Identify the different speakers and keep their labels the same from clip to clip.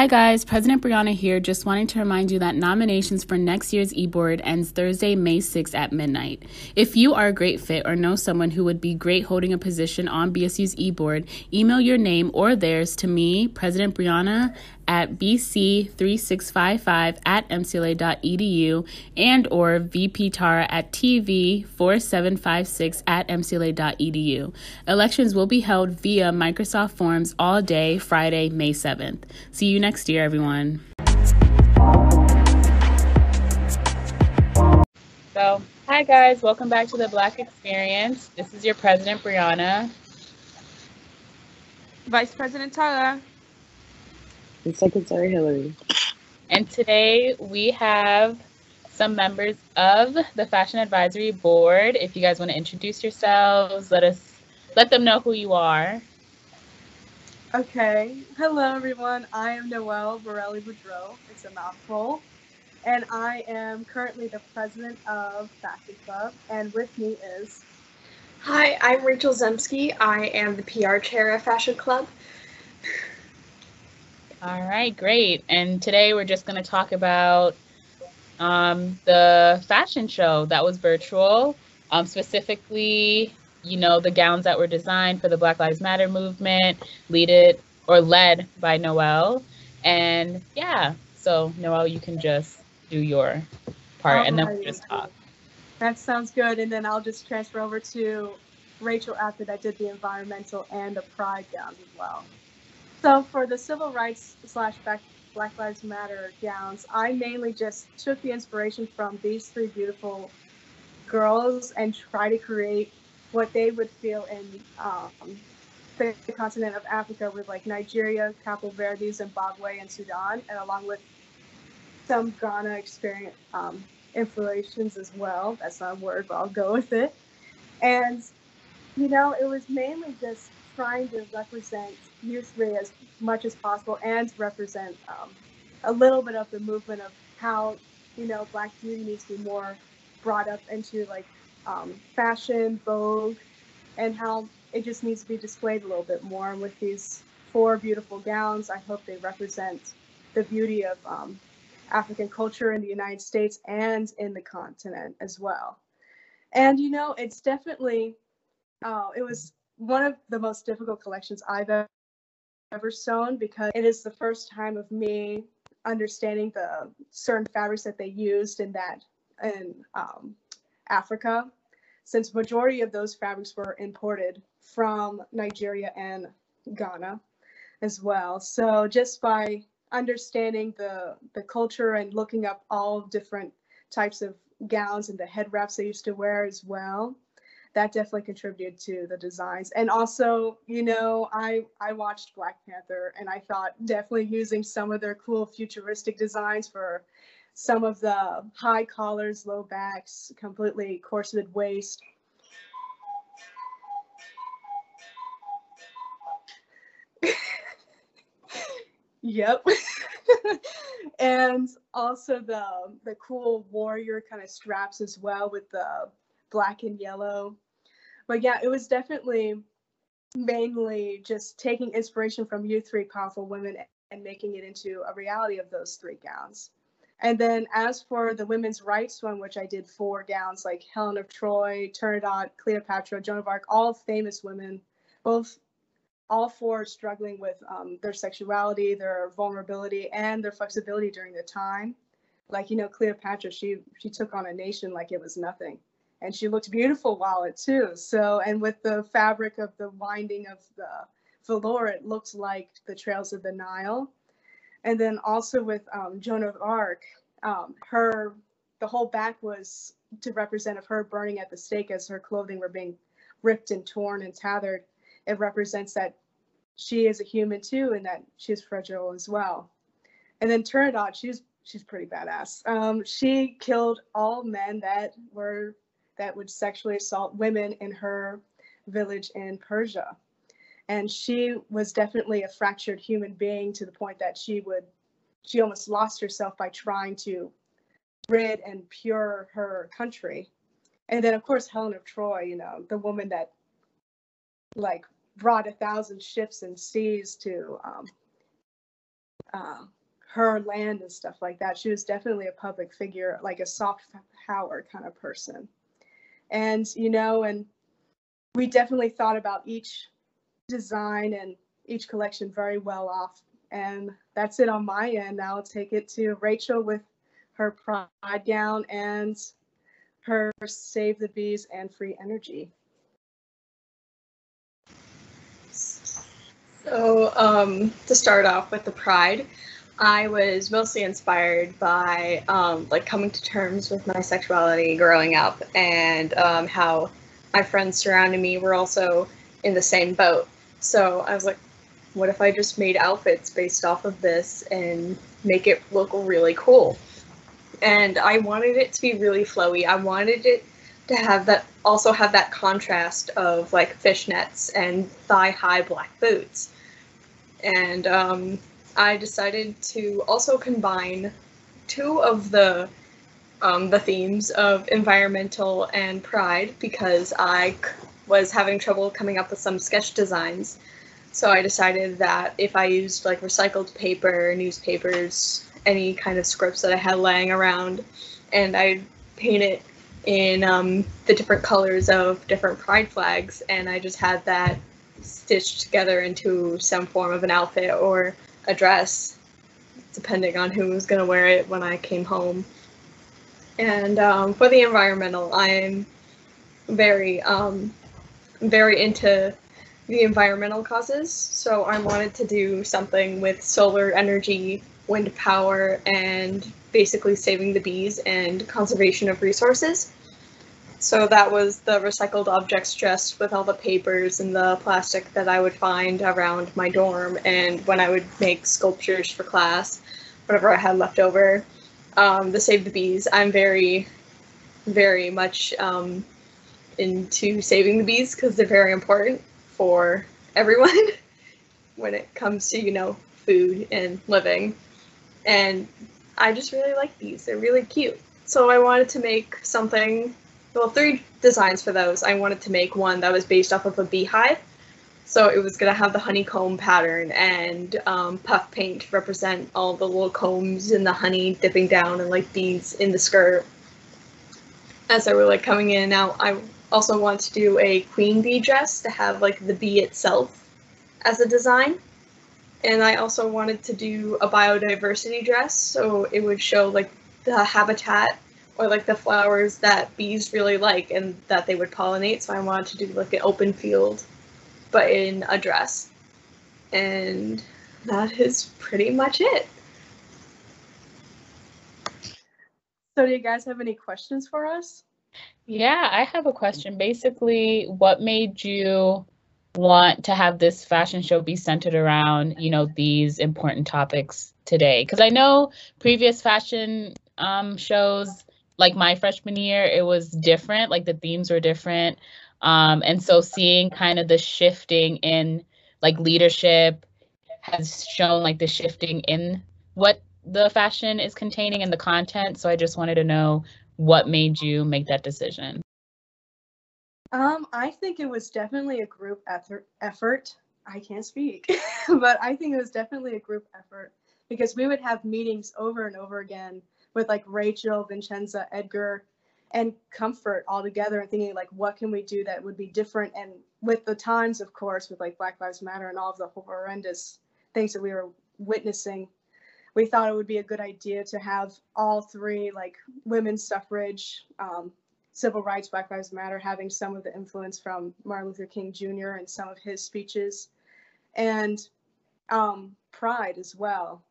Speaker 1: Hi guys, President Brianna here. Just wanting to remind you that nominations for next year's eBoard ends Thursday, May 6th at midnight. If you are a great fit or know someone who would be great holding a position on BSU's eBoard, email your name or theirs to me, President Brianna, at bc3655 at mcla.edu and or vptara at tv4756 at mcla.edu. Elections will be held via Microsoft Forms all day Friday, May 7th. See you next year, everyone. So, hi guys, welcome back to the Black Experience. This is your president, Brianna.
Speaker 2: Vice President Tara.
Speaker 3: And Secretary Hillary.
Speaker 1: And today we have some members of the Fashion Advisory Board. If you guys want to introduce yourselves, let us let them know who you are.
Speaker 2: Okay. Hello, everyone. I am Noelle Borrelli Boudreau. It's a mouthful. And I am currently the president of Fashion Club. And with me is.
Speaker 4: Hi, I'm Rachel Zemsky. I am the PR chair of Fashion Club.
Speaker 1: All right, great. And today we're just going to talk about um, the fashion show that was virtual, um, specifically, you know, the gowns that were designed for the Black Lives Matter movement, lead it or led by Noelle. And yeah, so Noelle, you can just do your part and then we'll just talk.
Speaker 2: That sounds good. And then I'll just transfer over to Rachel after that did the environmental and the pride gowns as well. So for the civil rights slash Black Lives Matter gowns, I mainly just took the inspiration from these three beautiful girls and try to create what they would feel in um, the continent of Africa with like Nigeria, Cabo Verde, Zimbabwe, and Sudan, and along with some Ghana experience um, influences as well. That's not a word, but I'll go with it. And you know, it was mainly just trying to represent youth as much as possible and represent um, a little bit of the movement of how you know black beauty needs to be more brought up into like um, fashion vogue and how it just needs to be displayed a little bit more and with these four beautiful gowns. I hope they represent the beauty of um, african culture in the united states and in the continent as well. And you know it's definitely uh, it was one of the most difficult collections i've ever sewn because it is the first time of me understanding the certain fabrics that they used in that in um, Africa, since majority of those fabrics were imported from Nigeria and Ghana as well. So just by understanding the the culture and looking up all different types of gowns and the head wraps they used to wear as well, that definitely contributed to the designs. And also, you know, I I watched Black Panther and I thought definitely using some of their cool futuristic designs for some of the high collars, low backs, completely corseted waist. yep. and also the the cool warrior kind of straps as well with the black and yellow. But yeah, it was definitely mainly just taking inspiration from you three powerful women and making it into a reality of those three gowns. And then as for the women's rights one, which I did four gowns like Helen of Troy, Turandot, Cleopatra, Joan of Arc, all famous women, both all four struggling with um, their sexuality, their vulnerability, and their flexibility during the time. Like you know, Cleopatra, she she took on a nation like it was nothing and she looked beautiful while it too. So, and with the fabric of the winding of the velour, it looks like the trails of the Nile. And then also with um, Joan of Arc, um, her the whole back was to represent of her burning at the stake as her clothing were being ripped and torn and tethered. It represents that she is a human too, and that she's fragile as well. And then Turandot, she's she's pretty badass. Um, she killed all men that were that would sexually assault women in her village in Persia. And she was definitely a fractured human being to the point that she would, she almost lost herself by trying to rid and pure her country. And then, of course, Helen of Troy, you know, the woman that like brought a thousand ships and seas to um, uh, her land and stuff like that. She was definitely a public figure, like a soft power kind of person. And, you know, and we definitely thought about each design and each collection very well off. And that's it on my end. I'll take it to Rachel with her pride gown and her save the bees and free energy.
Speaker 4: So um, to start off with the pride, I was mostly inspired by um, like coming to terms with my sexuality growing up and um, how my friends surrounding me were also in the same boat. So I was like, what if I just made outfits based off of this and make it look really cool? And I wanted it to be really flowy. I wanted it to have that also have that contrast of like fishnets and thigh high black boots. And um, I decided to also combine two of the um, the themes of environmental and pride because I was having trouble coming up with some sketch designs. So I decided that if I used like recycled paper, newspapers, any kind of scripts that I had laying around, and I paint it in um, the different colors of different pride flags, and I just had that stitched together into some form of an outfit or a dress, depending on who was going to wear it when I came home. And um, for the environmental, I'm very, um, very into the environmental causes. So I wanted to do something with solar energy, wind power, and basically saving the bees and conservation of resources. So that was the recycled objects dressed with all the papers and the plastic that I would find around my dorm and when I would make sculptures for class, whatever I had left over. Um, the Save the Bees, I'm very, very much um, into saving the bees because they're very important for everyone when it comes to, you know, food and living. And I just really like these. They're really cute. So I wanted to make something well, three designs for those. I wanted to make one that was based off of a beehive. So it was going to have the honeycomb pattern and um, puff paint to represent all the little combs and the honey dipping down and like bees in the skirt. As I were like coming in out, I also want to do a queen bee dress to have like the bee itself as a design. And I also wanted to do a biodiversity dress, so it would show like the habitat or like the flowers that bees really like and that they would pollinate. So I wanted to do like an open field, but in a dress. And that is pretty much it.
Speaker 2: So, do you guys have any questions for us?
Speaker 1: Yeah, I have a question. Basically, what made you want to have this fashion show be centered around, you know, these important topics today? Because I know previous fashion um, shows like my freshman year, it was different, like the themes were different. Um, and so seeing kind of the shifting in like leadership has shown like the shifting in what the fashion is containing and the content. So I just wanted to know what made you make that decision.
Speaker 2: Um, I think it was definitely a group effort. Effort. I can't speak, but I think it was definitely a group effort because we would have meetings over and over again with like Rachel, Vincenza, Edgar, and Comfort all together and thinking like, what can we do that would be different? And with the times, of course, with like Black Lives Matter and all of the horrendous things that we were witnessing, we thought it would be a good idea to have all three like women's suffrage, um, civil rights, Black Lives Matter, having some of the influence from Martin Luther King Jr. and some of his speeches, and um, pride as well.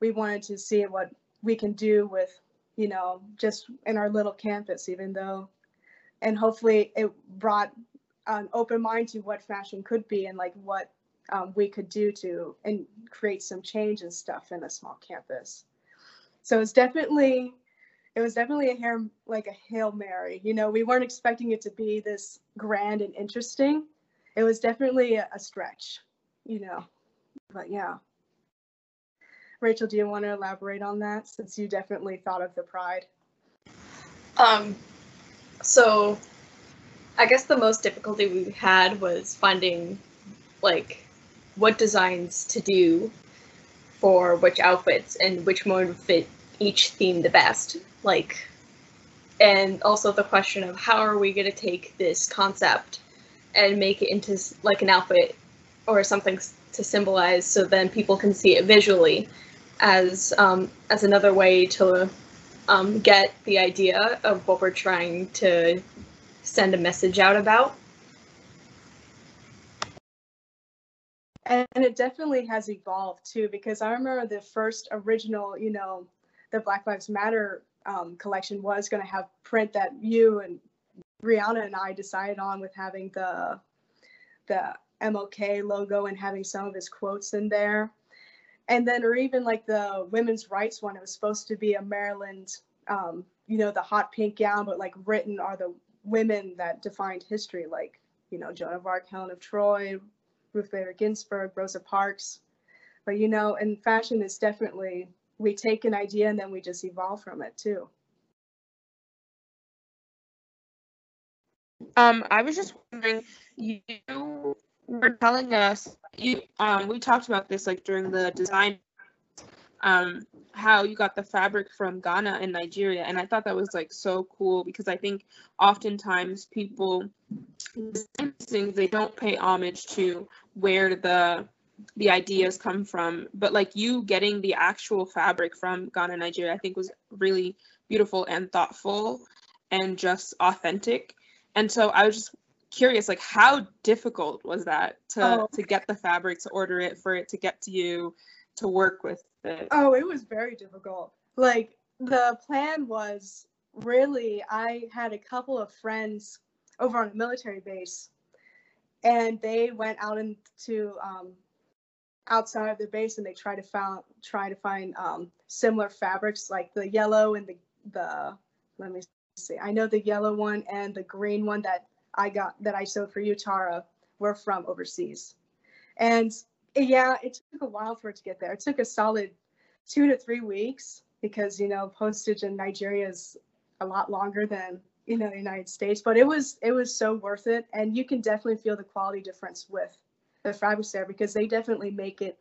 Speaker 2: We wanted to see what we can do with you know just in our little campus even though and hopefully it brought an open mind to what fashion could be and like what um, we could do to and create some change and stuff in a small campus. So it's definitely it was definitely a hair like a hail mary. You know we weren't expecting it to be this grand and interesting. It was definitely a, a stretch you know but yeah Rachel, do you want to elaborate on that since you definitely thought of the pride?
Speaker 4: Um, so I guess the most difficulty we had was finding like what designs to do for which outfits and which one would fit each theme the best. Like, and also the question of how are we going to take this concept and make it into like an outfit or something to symbolize so then people can see it visually as um, as another way to um, get the idea of what we're trying to send a message out about.
Speaker 2: And it definitely has evolved too, because I remember the first original, you know, the Black Lives Matter um, collection was going to have print that you and Brianna and I decided on with having the the MLK logo and having some of his quotes in there. And then, or even like the women's rights one, it was supposed to be a Marilyn, um, you know, the hot pink gown, but like written are the women that defined history, like, you know, Joan of Arc, Helen of Troy, Ruth Bader Ginsburg, Rosa Parks. But, you know, and fashion is definitely, we take an idea and then we just evolve from it too.
Speaker 5: Um, I was just wondering, you were telling us you um we talked about this like during the design um how you got the fabric from Ghana and Nigeria and I thought that was like so cool because I think oftentimes people things they don't pay homage to where the the ideas come from but like you getting the actual fabric from Ghana Nigeria I think was really beautiful and thoughtful and just authentic and so I was just curious like how difficult was that to oh. to get the fabric to order it for it to get to you to work with it
Speaker 2: oh it was very difficult like the plan was really i had a couple of friends over on a military base and they went out into um, outside of the base and they tried to found try to find um, similar fabrics like the yellow and the the let me see i know the yellow one and the green one that I got that I sewed for you, Tara, were from overseas. And yeah, it took a while for it to get there. It took a solid two to three weeks because you know postage in Nigeria is a lot longer than you know the United States. But it was it was so worth it, and you can definitely feel the quality difference with the fabrics there because they definitely make it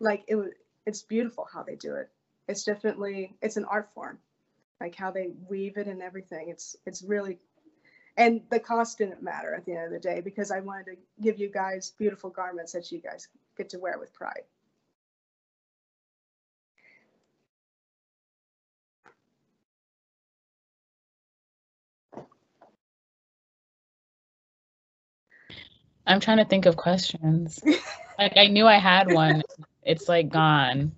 Speaker 2: like it was. It's beautiful how they do it. It's definitely it's an art form, like how they weave it and everything. It's it's really and the cost didn't matter at the end of the day because I wanted to give you guys beautiful garments that you guys get to wear with pride.
Speaker 1: I'm trying to think of questions. like I knew I had one. It's like gone.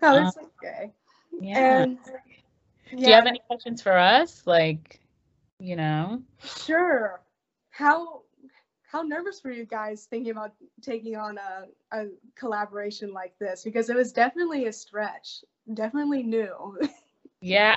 Speaker 2: Oh, it's um, okay.
Speaker 1: Yeah. And, yeah. Do you have any questions for us? Like you know?
Speaker 2: Sure. How how nervous were you guys thinking about taking on a, a collaboration like this? Because it was definitely a stretch, definitely new.
Speaker 1: yeah.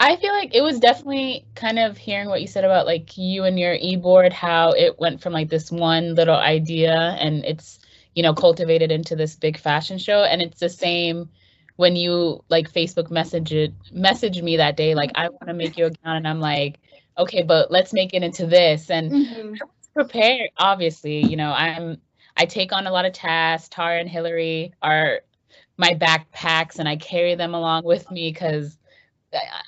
Speaker 1: I feel like it was definitely kind of hearing what you said about like you and your e-board, how it went from like this one little idea and it's, you know, cultivated into this big fashion show. And it's the same when you like Facebook message it, message me that day, like I want to make you a gown, and I'm like, okay, but let's make it into this. And mm-hmm. prepared, obviously, you know, I'm I take on a lot of tasks. Tara and Hillary are my backpacks and I carry them along with me because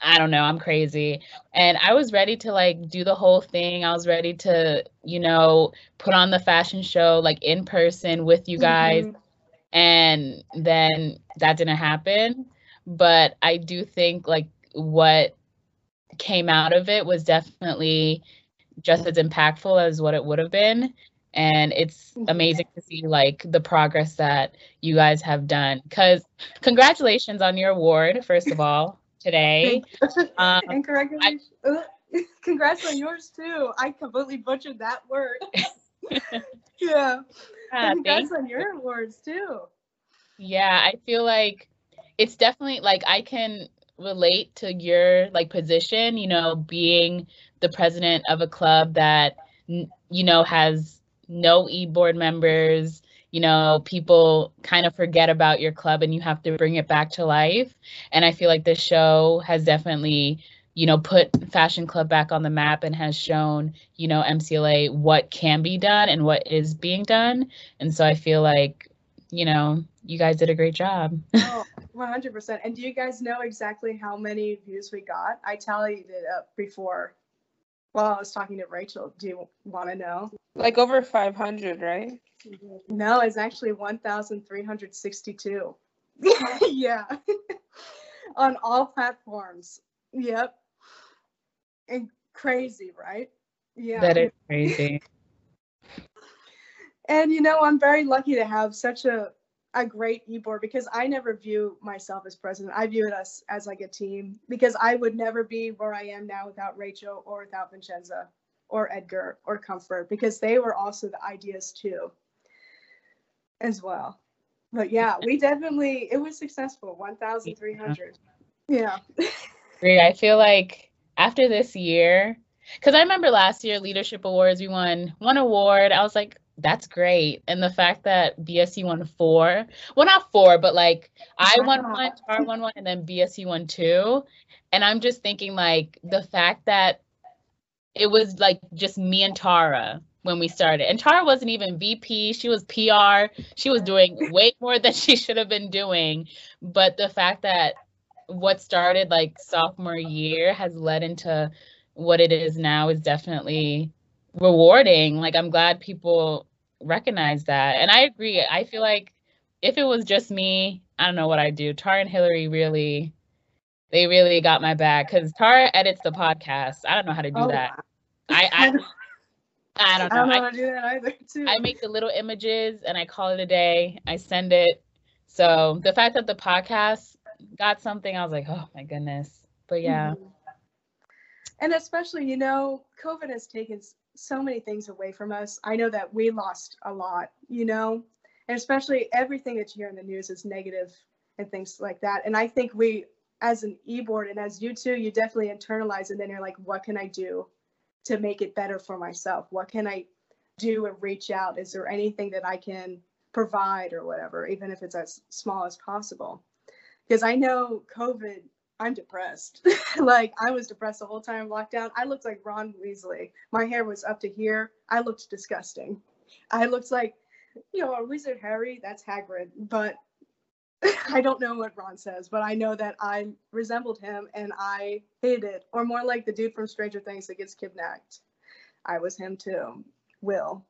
Speaker 1: I don't know, I'm crazy. And I was ready to like do the whole thing. I was ready to, you know, put on the fashion show like in person with you guys. Mm-hmm. And then that didn't happen. But I do think like what came out of it was definitely just as impactful as what it would have been. And it's mm-hmm. amazing to see like the progress that you guys have done. Because congratulations on your award first of all today.
Speaker 2: Um, and congratulations. I, congrats on yours too. I completely butchered that word. Yeah, yeah congrats on your awards too.
Speaker 1: Yeah i feel like it's definitely like i can relate to your like position, you know, being the president of a club that you know has no e-board members, you know, people kind of forget about your club and you have to bring it back to life. And I feel like this show has definitely, you know, put Fashion Club back on the map and has shown, you know, MCLA what can be done and what is being done. And so I feel like you know, you guys did a great job.
Speaker 2: Oh, 100%. And do you guys know exactly how many views we got? I tallied it up before. while I was talking to Rachel. Do you want to know?
Speaker 5: Like over 500, right?
Speaker 2: No, it's actually 1,362. yeah. On all platforms. Yep. And crazy, right? Yeah.
Speaker 1: That is crazy.
Speaker 2: And you know, I'm very lucky to have such a a great e-board because I never view myself as president. I view it as as like a team because I would never be where I am now without Rachel or without Vincenza or Edgar or Comfort because they were also the ideas too as well. But yeah, we definitely it was successful. 1,300. Yeah.
Speaker 1: Great. I feel like after this year, because I remember last year leadership awards, we won one award. I was like, that's great. And the fact that BSU won four, well, not four, but like I won one, Tar won one, and then BSU won two. And I'm just thinking like the fact that it was like just me and Tara when we started. And Tara wasn't even VP, she was PR. She was doing way more than she should have been doing. But the fact that what started like sophomore year has led into what it is now is definitely rewarding. Like I'm glad people recognize that. And I agree. I feel like if it was just me, I don't know what I'd do. Tara and Hillary really they really got my back because Tara edits the podcast. I don't know how to do
Speaker 2: Oh,
Speaker 1: that. I I, I don't
Speaker 2: I
Speaker 1: know.
Speaker 2: don't know
Speaker 1: I,
Speaker 2: how to do that either too.
Speaker 1: I make the little images and I call it a day. I send it. So the fact that the podcast got something, I was like, oh my goodness. But yeah.
Speaker 2: Mhm. And especially, you know, COVID has taken so many things away from us. I know that we lost a lot, you know, and especially everything that you hear in the news is negative and things like that. And I think we, as an e-board and as you too, you definitely internalize and then you're like, what can I do to make it better for myself? What can I do and reach out? Is there anything that I can provide or whatever, even if it's as small as possible? Because I know COVID I'm depressed. like I was depressed the whole time lockdown. I looked like Ron Weasley. My hair was up to here. I looked disgusting. I looked like, you know, a wizard Harry. That's Hagrid. But I don't know what Ron says, but I know that I resembled him and I hated it. Or more like the dude from Stranger Things that gets kidnapped. I was him too. Will.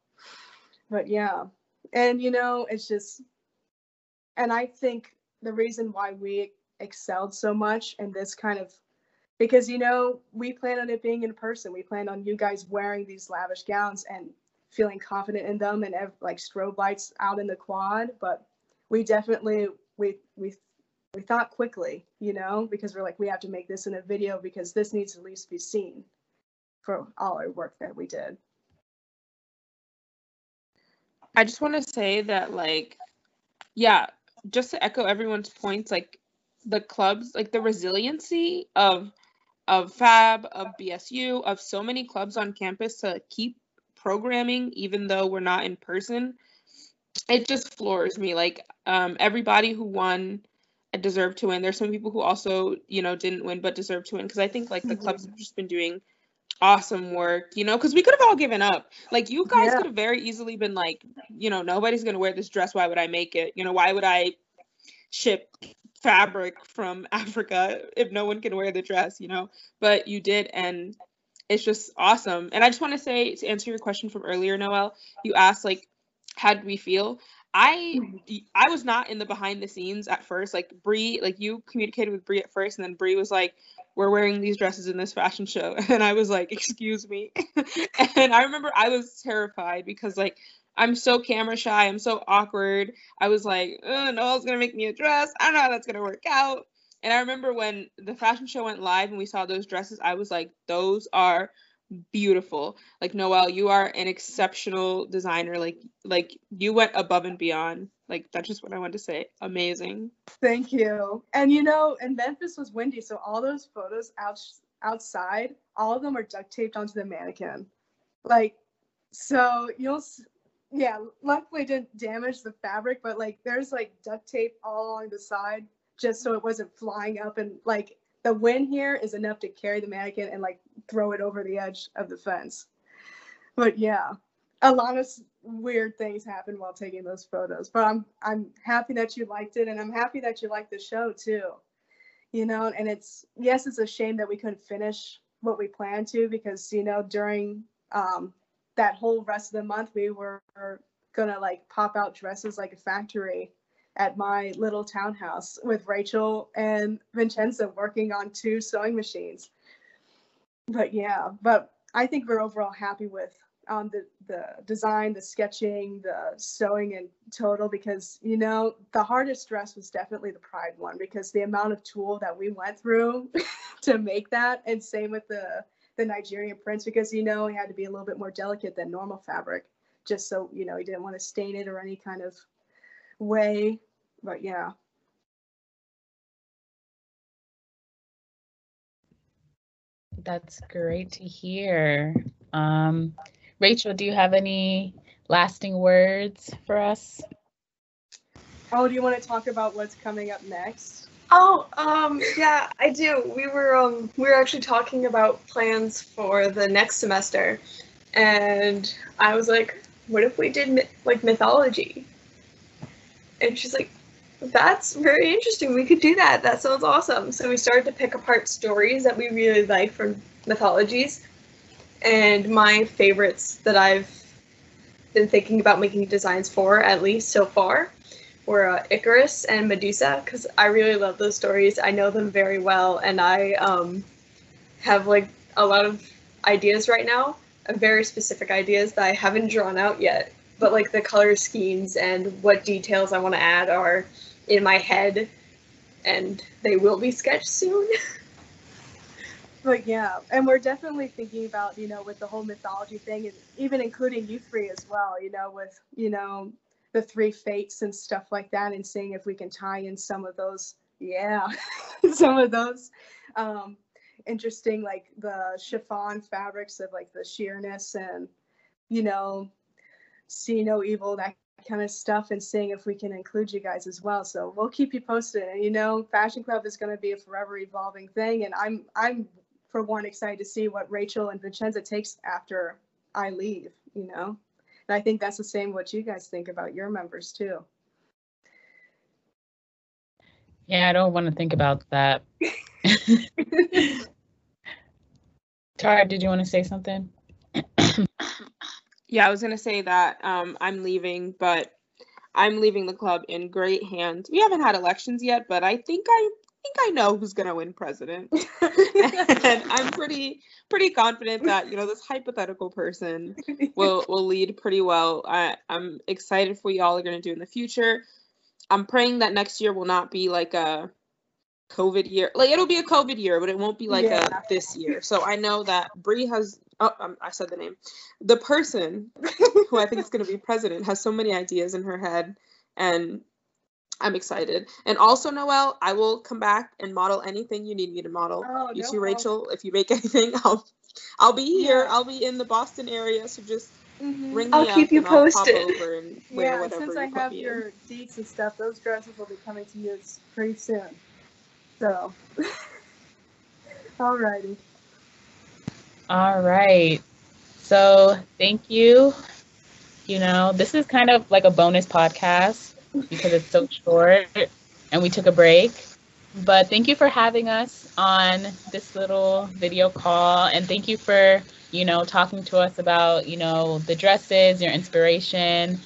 Speaker 2: But yeah. And you know, it's just and I think the reason why we excelled so much in this kind of because you know we plan on it being in person. We plan on you guys wearing these lavish gowns and feeling confident in them and like strobe lights out in the quad but we definitely we we we thought quickly you know because we're like we have to make this in a video because this needs to at least be seen for all our work that we did.
Speaker 5: I just want to say that, like, yeah, just to echo everyone's points, like the clubs, like the resiliency of of Fab, of BSU, of so many clubs on campus to keep programming, even though we're not in person, it just floors me. Like, um, everybody who won deserved to win. There's some people who also, you know, didn't win but deserved to win because I think like the clubs have just been doing awesome work, you know, because we could have all given up. Like you guys
Speaker 2: Yeah.
Speaker 5: could have very easily been like, you know, nobody's gonna wear this dress. Why would I make it? You know, why would I ship fabric from Africa if no one can wear the dress? You know, but you did, and it's just awesome. And I just want to say to answer your question from earlier, Noelle, you asked like, how did we feel? I mm-hmm. I was not in the behind the scenes at first. Like Bree, like you communicated with Bree at first, and then Bree was like, "We're wearing these dresses in this fashion show," and I was like, "Excuse me," and I remember I was terrified because like I'm so camera shy, I'm so awkward. I was like, Noelle's gonna make me a dress. I don't know how that's gonna work out. And I remember when the fashion show went live and we saw those dresses, I was like, those are beautiful. Like Noelle, you are an exceptional designer. Like like you went above and beyond. Like that's just what I wanted to say. Amazing.
Speaker 2: Thank you. And you know, and Memphis was windy, so all those photos out outside, all of them are duct taped onto the mannequin. Like, so you'll, yeah. Luckily, didn't damage the fabric, but like, there's like duct tape all along the side, just so it wasn't flying up. And like, the wind here is enough to carry the mannequin and like throw it over the edge of the fence. But yeah, a lot of weird things happened while taking those photos. But I'm I'm happy that you liked it, and I'm happy that you liked the show too. You know, and it's yes, it's a shame that we couldn't finish what we planned to because you know during um, that whole rest of the month we were gonna like pop out dresses like a factory at my little townhouse with Rachel and Vincenza working on two sewing machines. But yeah, but I think we're overall happy with um, the the design, the sketching, the sewing in total because you know the hardest dress was definitely the pride one because the amount of tulle that we went through to make that, and same with the the Nigerian prints because you know he had to be a little bit more delicate than normal fabric, just so you know he didn't want to stain it or any kind of way. But yeah,
Speaker 1: That's great to hear. Um, Rachel, do you have any lasting words for us?
Speaker 2: oh, do you want to talk about what's coming up next?
Speaker 4: Oh, um, yeah, I do. We were um we were actually talking about plans for the next semester, and I was like, what if we did myth- like mythology? And she's like, that's very interesting. We could do that. That sounds awesome. So we started to pick apart stories that we really like from mythologies, and my favorites that I've been thinking about making designs for, at least so far, were uh, Icarus and Medusa because I really love those stories. I know them very well, and I um, have like a lot of ideas right now, uh, very specific ideas that I haven't drawn out yet. But like the color schemes and what details I want to add are in my head, and they will be sketched soon.
Speaker 2: But yeah, and we're definitely thinking about, you know, with the whole mythology thing and even including you three as well, you know, with, you know, the three fates and stuff like that and seeing if we can tie in some of those, yeah, some of those um interesting like the chiffon fabrics of like the sheerness and you know, see no evil, that kind of stuff and seeing if we can include you guys as well. So we'll keep you posted. And you know, Fashion Club is going to be a forever evolving thing, and I'm I'm for one excited to see what Rachel and Vincenza takes after I leave. You know, and I think that's the same what you guys think about your members too.
Speaker 1: Yeah, I don't want to think about that. Tara, did you want to say something?
Speaker 5: Yeah, I was gonna say that um, I'm leaving, but I'm leaving the club in great hands. We haven't had elections yet, but I think I think I know who's gonna win president, and I'm pretty pretty confident that you know this hypothetical person will will lead pretty well. I, I'm excited for what y'all are gonna do in the future. I'm praying that next year will not be like a COVID year. Like it'll be a COVID year, but it won't be like
Speaker 2: Yeah.
Speaker 5: a this year. So I know that Bree has. Oh, um, I said the name. The person who I think is going to be president has so many ideas in her head, and I'm excited. And also, Noelle, I will come back and model anything you need me to model.
Speaker 2: Oh,
Speaker 5: you
Speaker 2: no
Speaker 5: too,
Speaker 2: problem.
Speaker 5: Rachel. If you make anything, I'll I'll be here.
Speaker 2: Yeah.
Speaker 5: I'll be in the Boston area, so just
Speaker 2: Mhm.
Speaker 5: ring me
Speaker 4: I'll
Speaker 5: up
Speaker 4: keep you
Speaker 5: and I'll
Speaker 4: posted.
Speaker 5: pop over and wear
Speaker 2: Yeah,
Speaker 5: whatever
Speaker 2: since
Speaker 5: you
Speaker 2: I
Speaker 5: put
Speaker 2: have
Speaker 5: me in.
Speaker 2: your deets and stuff, those dresses will be coming to you pretty soon. So, alrighty.
Speaker 1: All right. So thank you. You know, this is kind of like a bonus podcast because it's so short and we took a break. But thank you for having us on this little video call and thank you for, you know, talking to us about, you know, the dresses, your inspiration.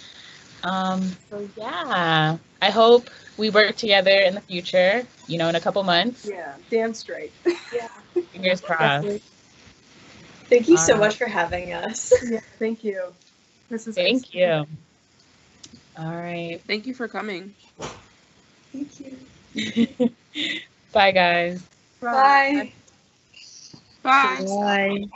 Speaker 1: Um, so yeah, I hope we work together in the future, you know, in a couple months.
Speaker 2: Yeah, damn straight. yeah.
Speaker 1: Fingers crossed.
Speaker 4: Thank you so much for having us.
Speaker 2: yeah, thank you. This is
Speaker 1: Thank you. All right.
Speaker 5: Thank you for coming.
Speaker 4: Thank you.
Speaker 1: Bye, guys.
Speaker 4: Bye.
Speaker 5: Bye.
Speaker 3: Bye.